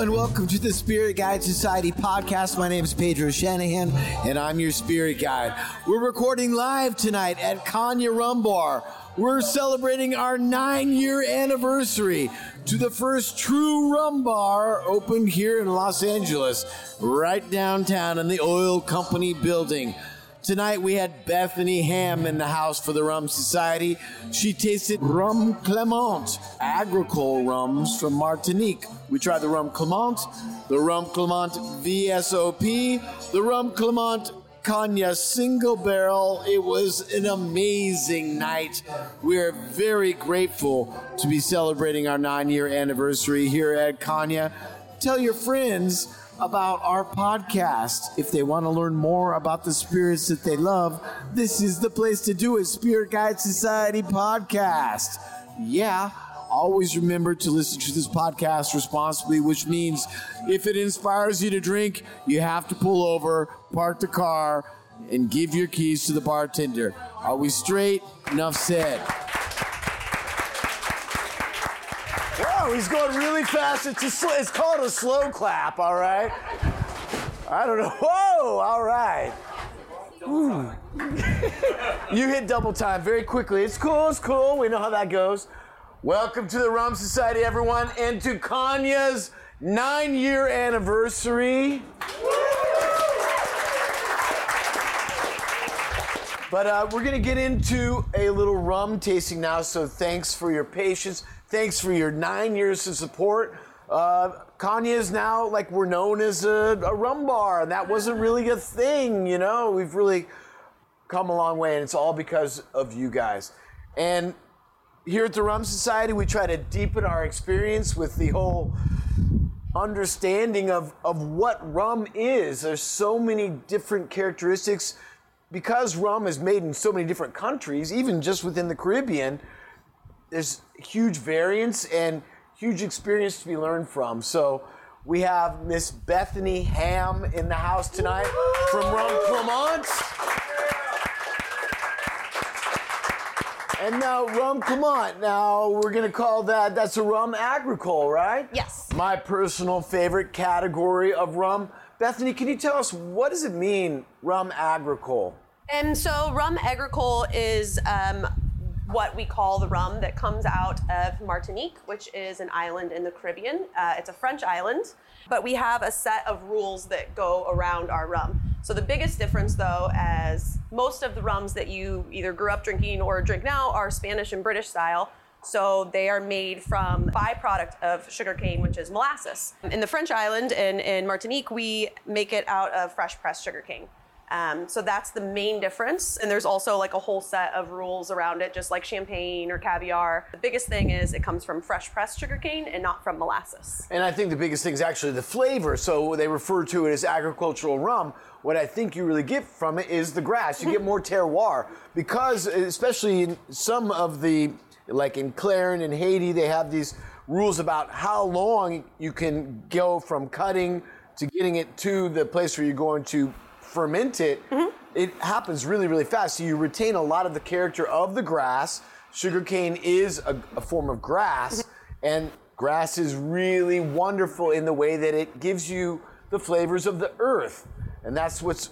and welcome to the Spirit Guide Society podcast. My name is Pedro Shanahan, and I'm your spirit guide. We're recording live tonight at Caña Rum Bar. We're celebrating our nine year anniversary to the first true rum bar opened here in Los Angeles, right downtown in the oil company building. Tonight we had Bethany Ham in the house for the Rum Society. She tasted Rum Clement, agricole rums from Martinique. We tried the Rum Clement, the Rum Clement VSOP, the Rum Clement Caña single barrel. It was an amazing night. We're very grateful to be celebrating our nine year anniversary here at Caña. Tell your friends about our podcast. If they want to learn more about the spirits that they love, this is the place to do it. Spirit Guide Society podcast. Yeah. Always remember to listen to this podcast responsibly, which means if it inspires you to drink, you have to pull over, park the car, and give your keys to the bartender. Are we straight? Enough said. He's going really fast. It's, a sl- it's called a slow clap, all right? I don't know. Whoa, all right. You hit double time very quickly. It's cool, it's cool. We know how that goes. Welcome to the Rum Society, everyone, and to Caña's nine year anniversary. But uh, we're going to get into a little rum tasting now, so thanks for your patience. Thanks for your nine years of support. Uh, Caña is now like we're known as a, a rum bar, and that wasn't really a thing, you know. We've really come a long way, and it's all because of you guys. And here at the Rum Society, we try to deepen our experience with the whole understanding of, of what rum is. There's so many different characteristics because rum is made in so many different countries, even just within the Caribbean, there's huge variance and huge experience to be learned from. So we have Miss Bethany Ham in the house tonight from Rum Clement. And now Rum Clement. Now we're gonna call that that's a rum agricole, right? Yes. My personal favorite category of rum. Bethany, can you tell us what does it mean, rum agricole? And so rum agricole is um, what we call the rum that comes out of Martinique, which is an island in the Caribbean. Uh, it's a French island, but we have a set of rules that go around our rum. So the biggest difference, though, as most of the rums that you either grew up drinking or drink now are Spanish and British style. So they are made from byproduct of sugarcane, which is molasses. In the French island and in Martinique, we make it out of fresh pressed sugarcane. Um, so that's the main difference. And there's also like a whole set of rules around it, just like champagne or caviar. The biggest thing is it comes from fresh pressed sugarcane and not from molasses. And I think the biggest thing is actually the flavor. So they refer to it as agricultural rum. What I think you really get from it is the grass. You get more terroir because, especially in some of the, like in Clairin and Haiti, they have these rules about how long you can go from cutting to getting it to the place where you're going to ferment it. Mm-hmm. It happens really, really fast. So you retain a lot of the character of the grass. Sugarcane is a, a form of grass, mm-hmm. and grass is really wonderful in the way that it gives you the flavors of the earth. And that's what's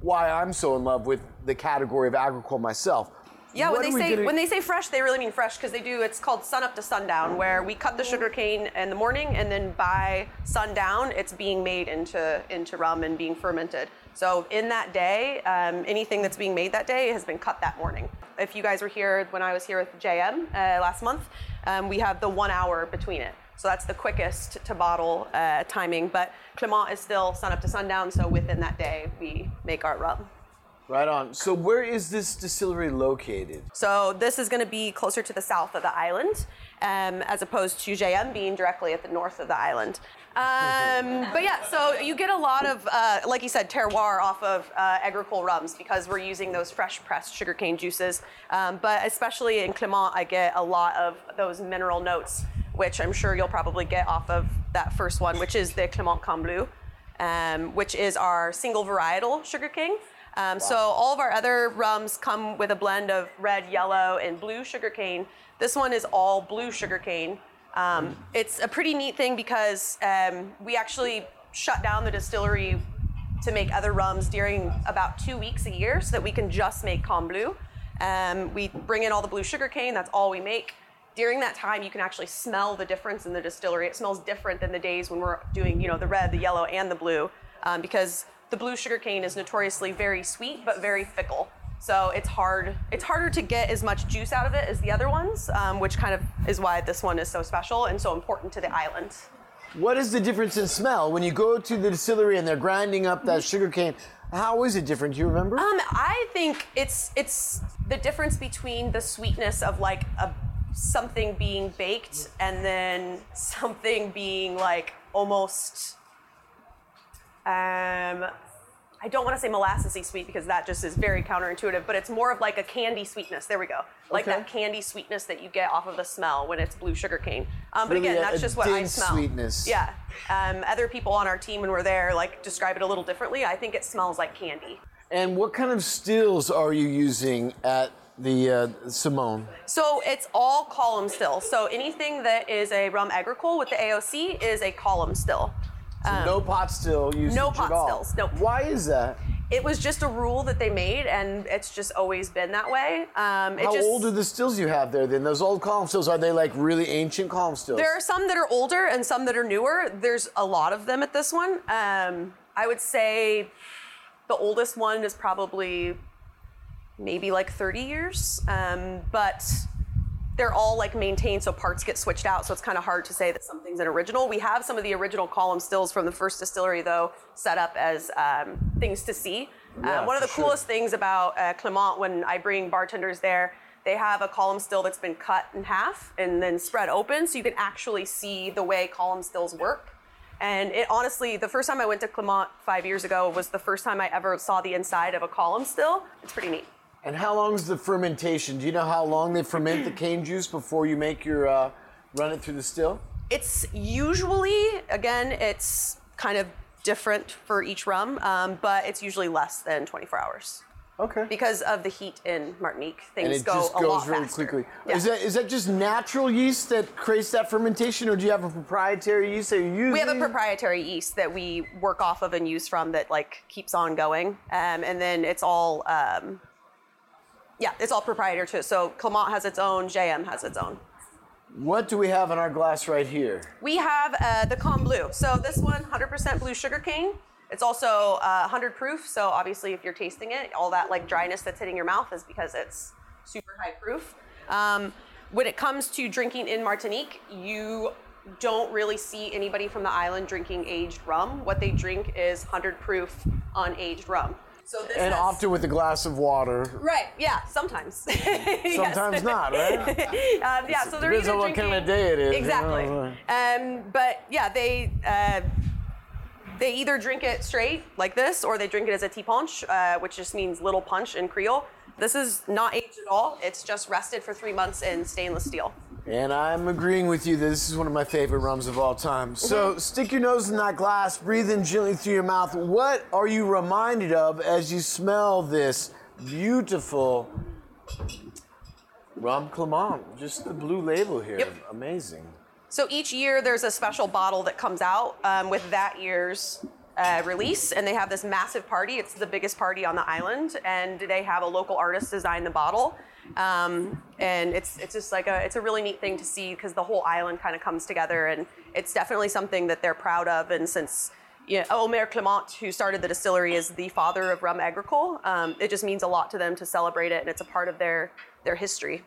why I'm so in love with the category of agricole myself. Yeah, when they say when they say fresh, they really mean fresh because they do. It's called sun up to sundown, where we cut the sugar cane in the morning, and then by sundown, it's being made into into rum and being fermented. So in that day, um, anything that's being made that day has been cut that morning. If you guys were here when I was here with JM uh, last month, um, we have the one hour between it. So that's the quickest to bottle uh, timing. But Clement is still sun up to sundown, so within that day, we make our rum. Right on. So where is this distillery located? So this is going to be closer to the south of the island, um, as opposed to JM being directly at the north of the island. Um, but yeah, so you get a lot of, uh, like you said, terroir off of uh, agricole rums because we're using those fresh pressed sugarcane juices. Um, but especially in Clement, I get a lot of those mineral notes, which I'm sure you'll probably get off of that first one, which is the Clement Canne Bleue, um, which is our single varietal sugarcane. Um, So all of our other rums come with a blend of red, yellow, and blue sugarcane. This one is all blue sugarcane. Um, it's a pretty neat thing because um, we actually shut down the distillery to make other rums during about two weeks a year so that we can just make Canne Bleue. Um, we bring in all the blue sugar cane, that's all we make. During that time, you can actually smell the difference in the distillery. It smells different than the days when we're doing, you know, the red, the yellow, and the blue, um, because the blue sugar cane is notoriously very sweet but very fickle. So it's hard. It's harder to get as much juice out of it as the other ones, um, which kind of is why this one is so special and so important to the island. What is the difference in smell when you go to the distillery and they're grinding up that sugar cane? How is it different? Do you remember? Um, I think it's it's the difference between the sweetness of like a something being baked and then something being like almost um I don't want to say molassesy sweet because that just is very counterintuitive, but it's more of like a candy sweetness. There we go. Like Okay. that candy sweetness that you get off of the smell when it's blue sugar cane. Um, but Really again, a- that's a just what I dense smell. sweetness. Yeah. Um, other people on our team when we're there like describe it a little differently. I think it smells like candy. and what kind of stills are you using at the uh, Simone? So it's all column still. So anything that is a rum agricole with the AOC is a column still. No pot still usage Um, no at pot all. stills, nope. Why is that? It was just a rule that they made, and it's just always been that way. Um, it How just, old are the stills you have there then? Those old column stills, are they like really ancient column stills? There are some that are older and some that are newer. There's a lot of them at this one. Um, I would say the oldest one is probably maybe like 30 years, um, but they're all like maintained, so parts get switched out. So it's kind of hard to say that something's an original. We have some of the original column stills from the first distillery, though, set up as um, things to see. Yeah, uh, one of the for sure. coolest things about uh, Clement when I bring bartenders there, they have a column still that's been cut in half and then spread open, so you can actually see the way column stills work. And it honestly, the first time I went to Clement five years ago was the first time I ever saw the inside of a column still. It's pretty neat. And how long is the fermentation? Do you know how long they ferment the cane juice before you make your uh, run it through the still? It's usually, again, it's kind of different for each rum, um, but it's usually less than 24 hours Okay. because of the heat in Martinique. Things and it go just a goes lot very faster. quickly. Yeah. Is that is that just natural yeast that creates that fermentation, or do you have a proprietary yeast that you use? we have a proprietary yeast that we work off of and use from that like keeps on going, um, and then it's all. Um, yeah, it's all proprietary too. So Clement has its own, JM has its own. What do we have in our glass right here? We have uh, the Canne Bleue. So this one, 100% blue sugar cane. It's also uh, 100 proof. So obviously, if you're tasting it, all that like dryness that's hitting your mouth is because it's super high proof. Um, when it comes to drinking in Martinique, you don't really see anybody from the island drinking aged rum. What they drink is 100 proof unaged rum. So this And has- often with a glass of water. Right. Yeah. Sometimes. Sometimes not, right? um, yeah, so they're Depends either on what kind of day it is, you Exactly. know, Um, but yeah, they uh, they either drink it straight like this, or they drink it as a ti' punch, uh, which just means little punch in Creole. This is not aged at all. It's just rested for three months in stainless steel. And I'm agreeing with you that this is one of my favorite rums of all time. So Mm-hmm. stick your nose in that glass, breathe in gently through your mouth. What are you reminded of as you smell this beautiful rum Clement? Just the blue label here. Yep. Amazing. So each year there's a special bottle that comes out um, with that year's uh, release, and they have this massive party. It's the biggest party on the island, and they have a local artist design the bottle. Um, and it's it's just like a it's a really neat thing to see because the whole island kind of comes together, and it's definitely something that they're proud of. And since you know, Omer Clement, who started the distillery, is the father of rum agricole, um, it just means a lot to them to celebrate it, and it's a part of their their history.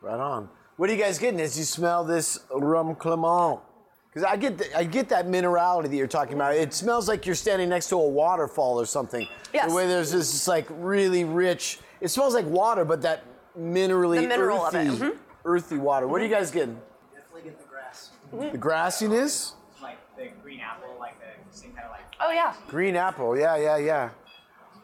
Right on. What are you guys getting as you smell this rum Clement? Because I get the, I get that minerality that you're talking about. It smells like you're standing next to a waterfall or something. Yes. The way there's this like really rich. It smells like water, but that minerally The mineral of earthy, it, mhm. earthy water. What are you guys getting? Definitely get the grass. The grassiness, Like the green apple, like the same kind of like. Oh yeah. green apple. Yeah, yeah, yeah.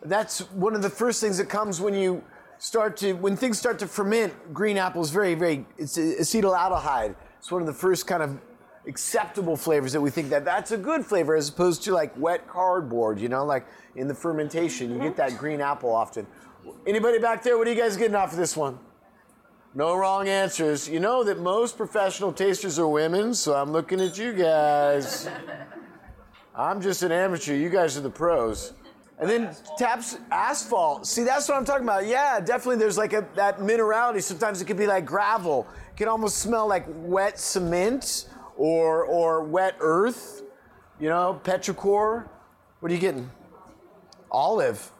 That's one of the first things that comes when you start to when things start to ferment. Green apple is very, very. It's acetaldehyde. It's one of the first kind of acceptable flavors that we think that that's a good flavor as opposed to like wet cardboard. You know, like in the fermentation, you get that green apple often. Anybody back there? What are you guys getting off of this one? No wrong answers. You know that most professional tasters are women, so I'm looking at you guys. I'm just an amateur. You guys are the pros. And then taps asphalt. See, that's what I'm talking about. Yeah, definitely. There's like a, that minerality. Sometimes it could be like gravel. It can almost smell like wet cement or or wet earth. You know, petrichor. What are you getting? Olive.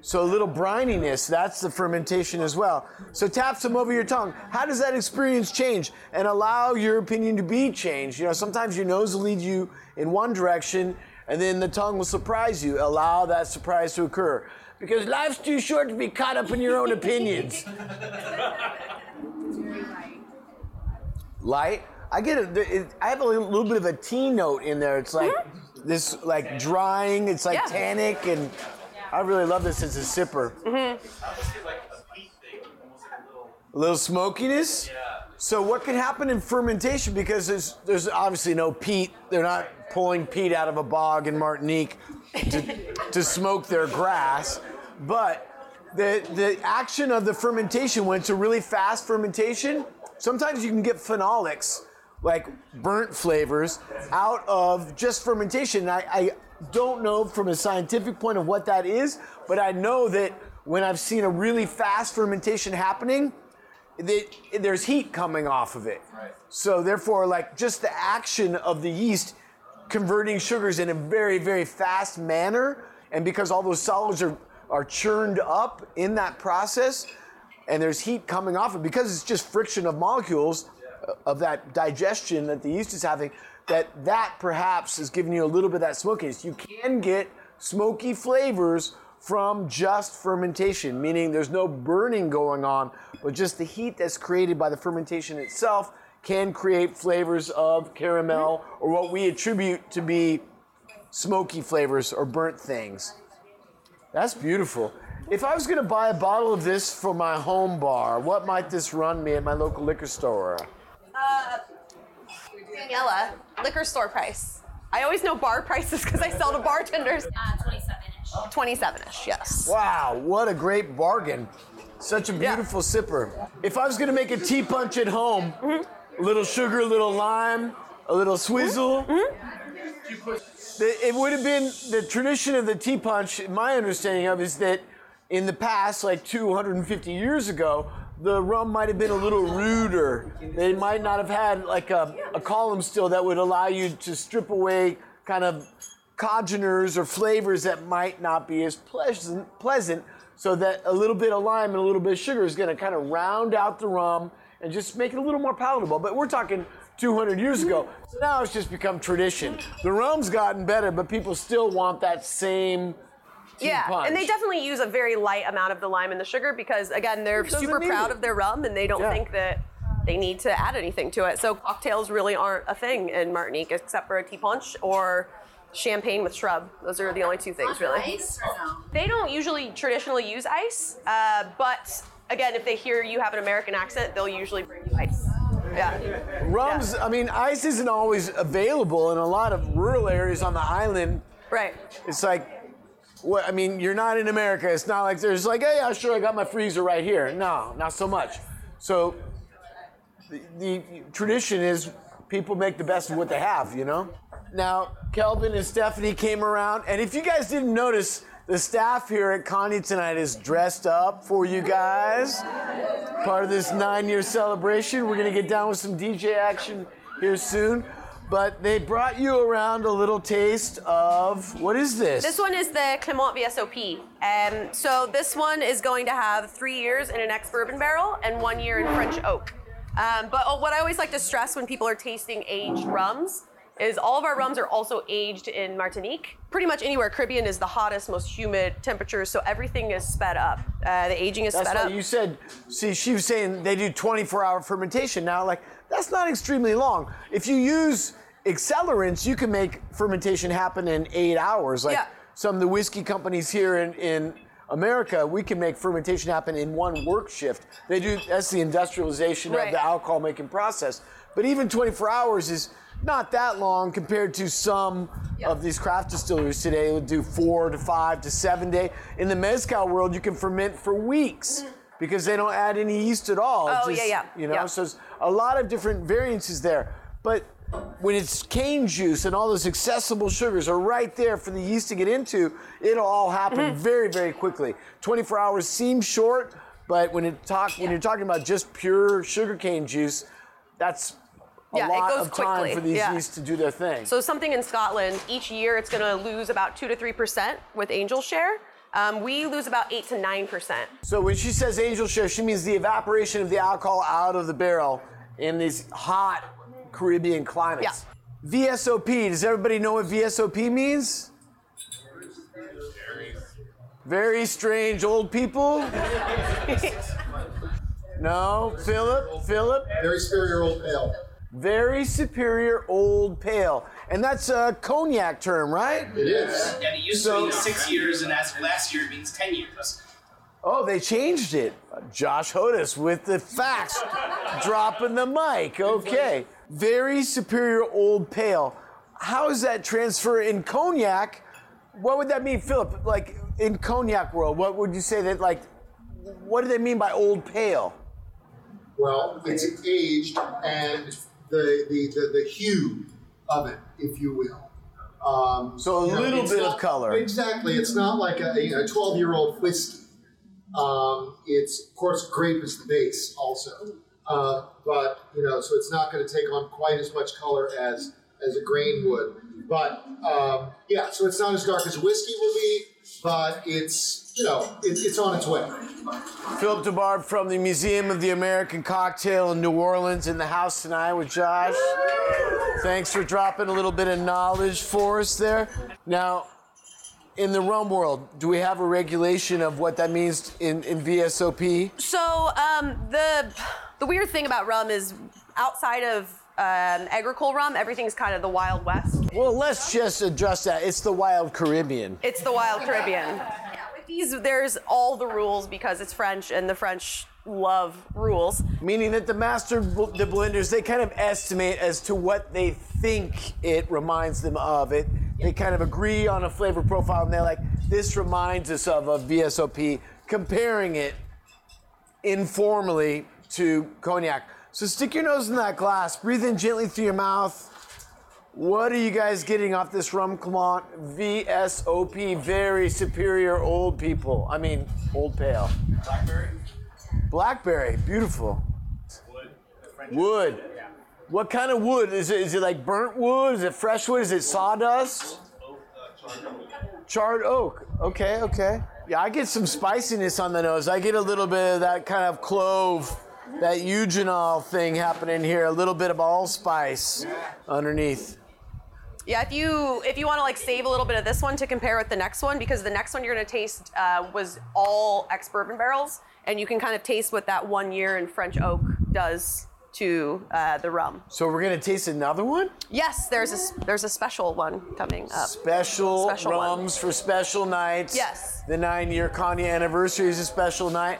So a little brininess, that's the fermentation as well. So tap some over your tongue. How does that experience change and allow your opinion to be changed? You know, sometimes your nose will lead you in one direction and then the tongue will surprise you. Allow that surprise to occur. Because life's too short to be caught up in your own opinions. Light. I get it. it- I have a little, bit of a tea note in there. It's like mm-hmm. this, like drying. It's like Yeah. tannic, and I really love this as a sipper. A little smokiness. So what can happen in fermentation? Because there's there's obviously no peat. They're not pulling peat out of a bog in Martinique to, to smoke their grass, but the the action of the fermentation when it's a really fast fermentation, sometimes you can get phenolics like burnt flavors out of just fermentation. I, I don't know from a scientific point of what that is, but I know that when I've seen a really fast fermentation happening, that there's heat coming off of it. So therefore, like just the action of the yeast converting sugars in a very, very fast manner, and because all those solids are are churned up in that process, and there's heat coming off it, because it's just friction of molecules of that digestion that the yeast is having, that that perhaps is giving you a little bit of that smokiness. You can get smoky flavors from just fermentation, meaning there's no burning going on, but just the heat that's created by the fermentation itself can create flavors of caramel or what we attribute to be smoky flavors or burnt things. That's beautiful. If I was going to buy a bottle of this for my home bar, what might this run me at my local liquor store? Daniela, liquor store price. I always know bar prices because I sell to bartenders. Uh, 27-ish. 27-ish, yes. Wow, what a great bargain. Such a beautiful sipper. If I was going to make a ti' punch at home, mm-hmm. a little sugar, a little lime, a little mm-hmm. swizzle, mm-hmm. the- it would have been the tradition of the ti' punch, my understanding of is that in the past, like 250 years ago, the rum might have been a little ruder. They might not have had like a, a column still that would allow you to strip away kind of congeners or flavors that might not be as pleasant, pleasant so that a little bit of lime and a little bit of sugar is going to kind of round out the rum and just make it a little more palatable. But we're talking 200 years ago. So now it's just become tradition. The rum's gotten better, but people still want that same Yeah, punch. and they definitely use a very light amount of the lime and the sugar because, again, they're super proud it. of their rum and they don't Yeah. think that they need to add anything to it. So cocktails really aren't a thing in Martinique except for a ti' punch or champagne with shrub. Those are the only two things, really. Ice or no? They don't usually traditionally use ice, uh, but again, if they hear you have an American accent, they'll usually bring you ice. Yeah. Rums, I mean, ice isn't always available in a lot of rural areas on the island. Right. It's like, what, I mean, you're not in America. It's not like there's like, hey, yeah, sure, I got my freezer right here. No, not so much. So the, the tradition is people make the best of what they have, you know? Now, Kelvin and Stephanie came around, and if you guys didn't notice, the staff here at Caña tonight is dressed up for you guys. Part of this nine year celebration. We're going to get down with some DJ action here soon. But they brought you around a little taste of what is this? This one is the Clement VSOP. Um, so this one is going to have three years in an ex bourbon barrel and one year in French oak. Um, but what I always like to stress when people are tasting aged rums is all of our rums are also aged in Martinique. Pretty much anywhere. Caribbean is the hottest, most humid temperatures, so everything is sped up. Uh, the aging is That's sped up. you said. See, she was saying they do 24 hour fermentation now. Like that's not extremely long. If you use accelerants, you can make fermentation happen in eight hours. Like Yeah. some of the whiskey companies here in, in America, we can make fermentation happen in one work shift. They do. That's the industrialization of the alcohol making process. But even 24 hours is not that long compared to some of these craft distilleries today would do four to five to seven day. In the mezcal world, you can ferment for weeks. Mm-hmm. because they don't add any yeast at all. Oh, yeah, yeah, You know, yeah. so it's a lot of different variances there. But when it's cane juice and all those accessible sugars are right there for the yeast to get into, it'll all happen Mm-hmm. very, very quickly. 24 hours seems short, but when it talk when you're talking about just pure sugarcane juice, that's a Yeah, it lot goes of time quickly, for these yeah. yeasts to do their thing. So something in Scotland, each year it's going to lose about two to three percent with Angel Share. Um, we lose about eight to nine percent. So when she says angel share, she means the evaporation of the alcohol out of the barrel in these hot Caribbean climates. VSOP, does everybody know what VSOP means? Very strange old people? no, Philip, Philip, Very superior old ale. Very superior old pale. And that's a cognac term, right? It is. Yeah, it used So- to mean six years, and as of last year, it means ten years. Oh, they changed it. Josh Hodis with the facts, dropping the mic. Okay. Very superior old pale. How does that transfer in cognac? What would that mean, Philip? Like in cognac world, what would you say that like? What do they mean by old pale? Well, it's aged and the, the, the, the hue of it, if you will. Um, So a you know, little bit of color. Exactly. It's not like a 12 year old whiskey. Um, it's, of course, grape is the base also. Uh, but, you know, so it's not going to take on quite as much color as, as a grain would. But, um, yeah, so it's not as dark as a whiskey will be, but it's, you know, it, it's on its way. Philip Dobard from the Museum of the American Cocktail in New Orleans in the house tonight with Josh. Thanks for dropping a little bit of knowledge for us there. Now, in the rum world, do we have a regulation of what that means in, in VSOP? So um, the the weird thing about rum is outside of um, agricole rum, everything's kind of the Wild West. Well, let's just address that. It's the wild Caribbean. It's the Wild Caribbean. These there's all the rules because it's French and the French love rules. Meaning that the master bl- the blenders they kind of estimate as to what they think it reminds them of. It they kind of agree on a flavor profile and they're like, this reminds us of a VSOP, comparing it informally to cognac. So stick your nose in that glass, breathe in gently through your mouth. What are you guys getting off this rum Clement VSOP? Very superior old people. I mean, old pale. Blackberry. Blackberry, beautiful. Wood. Wood. What kind of wood? Is it, is it like burnt wood? Is it fresh wood? Is it sawdust? Charred oak. Okay, okay. Yeah, I get some spiciness on the nose. I get a little bit of that kind of clove, that eugenol thing happening here. A little bit of allspice underneath. Yeah, if you if you want to like save a little bit of this one to compare with the next one, because the next one you're gonna taste uh, was all ex bourbon barrels, and you can kind of taste what that one year in French oak does to uh, the rum. So we're gonna taste another one? Yes, there's a there's a special one coming up. Special, Special one. rums for special nights. Yes. The nine year Cognac anniversary is a special night.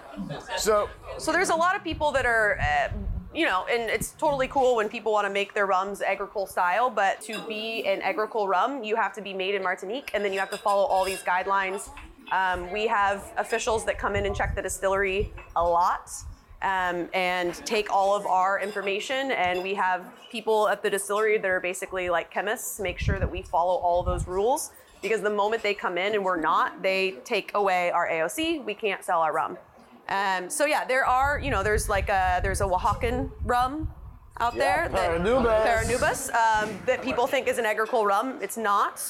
So So there's a lot of people that are, uh, you know, and it's totally cool when people want to make their rums agricole style, but to be an agricole rum, you have to be made in Martinique, and then you have to follow all these guidelines. Um, we have officials that come in and check the distillery a lot. Um, and take all of our information, and we have people at the distillery that are basically like chemists, make sure that we follow all those rules. Because the moment they come in and we're not, they take away our AOC. We can't sell our rum. Um, so yeah, there are, you know, there's like a there's a Oaxacan rum out Yeah, there, that- Paranubes. Um, that people think is an agricole rum. It's not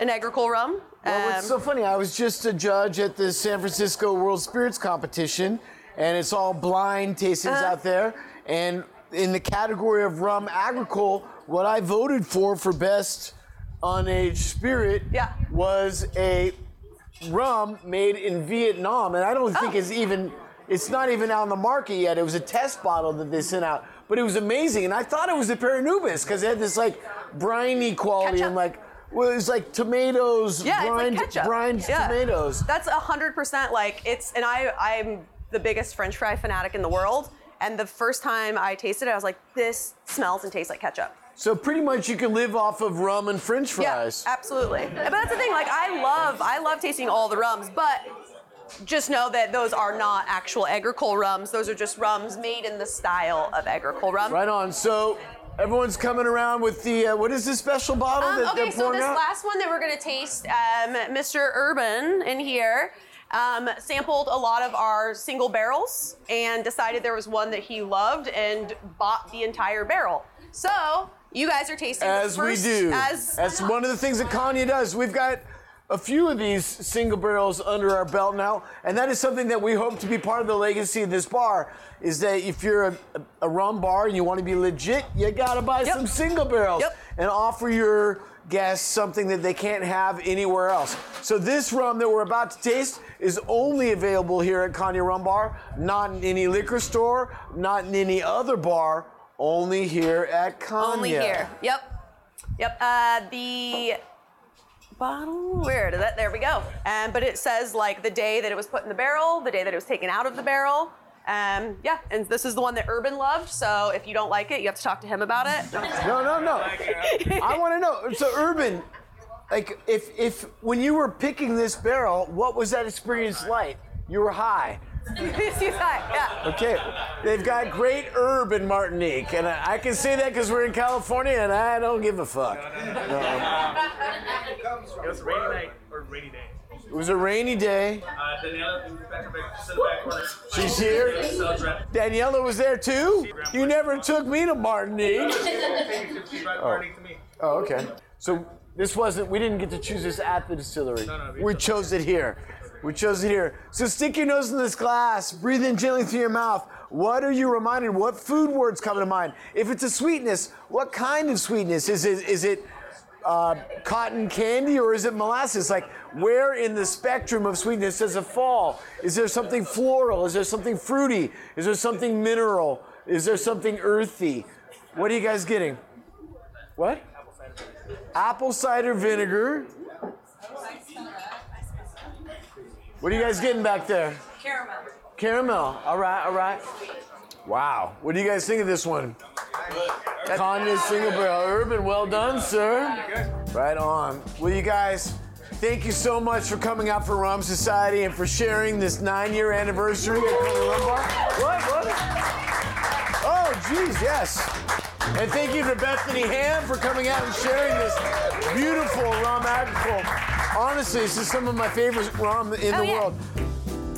an agricole rum. Well, Um, so funny? I was just a judge at the San Francisco World Spirits Competition, and it's all blind tastings Uh-huh. out there. And in the category of rum agricole, what I voted for for best unaged spirit Yeah. was a rum made in Vietnam, and I don't think Oh. it's even. It's not even out on the market yet. It was a test bottle that they sent out, but it was amazing, and I thought it was a Paranubes because it had this like briny quality Ketchup. and like well, it was like tomatoes, yeah, brined, it's like ketchup. brined Yeah. tomatoes. That's a hundred percent like it's, and I I'm the biggest French fry fanatic in the world. And the first time I tasted it, I was like, this smells and tastes like ketchup. So pretty much you can live off of rum and French fries. Yeah, absolutely. But that's the thing. Like I love, I love tasting all the rums, but just know that those are not actual agricole rums. Those are just rums made in the style of agricole rum. Right on. So everyone's coming around with the uh, what is this special bottle Um, that okay, they're pouring so this out? last one that we're gonna taste, um, Mr. Urban in here um, sampled a lot of our single barrels and decided there was one that he loved and bought the entire barrel. So you guys are tasting as first, we do. As That's one of the things that Caña does. We've got a few of these single barrels under our belt now, and that is something that we hope to be part of the legacy of this bar. Is that if you're a, a rum bar and you want to be legit, you gotta buy Yep. some single barrels Yep. and offer your guests something that they can't have anywhere else. So this rum that we're about to taste is only available here at Caña Rum Bar, not in any liquor store, not in any other bar, only here at Caña. only here. Yep. Yep. Uh, the bottle, where did that? There we go. Um, but it says like the day that it was put in the barrel, the day that it was taken out of the barrel. Um, yeah, and this is the one that Urban loved. So if you don't like it, you have to talk to him about it. No, no, no. I want to know. So, Urban, like, if if when you were picking this barrel, what was that experience like? You were high. yeah. Okay, they've got great herb in Martinique, and I, I can say that because we're in California, and I don't give a fuck. It was a rainy night or rainy day. It was a rainy day. Uh, Daniela, back, back, sit in the back corner. She's here. Daniela was there too. You never took me to Martinique. She's right partying to me. Oh, okay. So this wasn't. We didn't get to choose this at the distillery. no, we we chose chose it here. We chose it here. So stick your nose in this glass. Breathe in gently through your mouth. What are you reminded? What food words come to mind? If it's a sweetness, what kind of sweetness is it? Is it uh, cotton candy or is it molasses? Like where in the spectrum of sweetness does it fall? Is there something floral? Is there something fruity? Is there something mineral? Is there something earthy? What are you guys getting? What? Apple cider vinegar. What are you guys getting back there? Caramel. Caramel. All right, all right. Wow. What do you guys think of this one? Caña single barrel urban. Well done, sir. Right on. Well, you guys, thank you so much for coming out for Rum Society and for sharing this nine-year anniversary at Caña Rum Bar. What? What? Oh, geez, yes. And thank you to Bethany Ham for coming out and sharing this beautiful rum agricole. Honestly, this is some of my favorite rum in Oh, the yeah. world.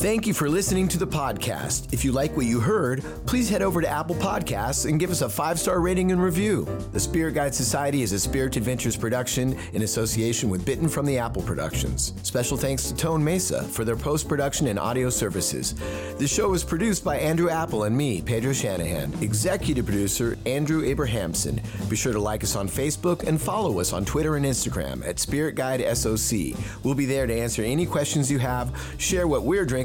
Thank you for listening to the podcast. If you like what you heard, please head over to Apple Podcasts and give us a five star rating and review. The Spirit Guide Society is a Spirit Adventures production in association with Bitten from the Apple Productions. Special thanks to Tone Mesa for their post production and audio services. The show is produced by Andrew Apple and me, Pedro Shanahan. Executive producer, Andrew Abrahamson. Be sure to like us on Facebook and follow us on Twitter and Instagram at Spirit Guide SOC. We'll be there to answer any questions you have, share what we're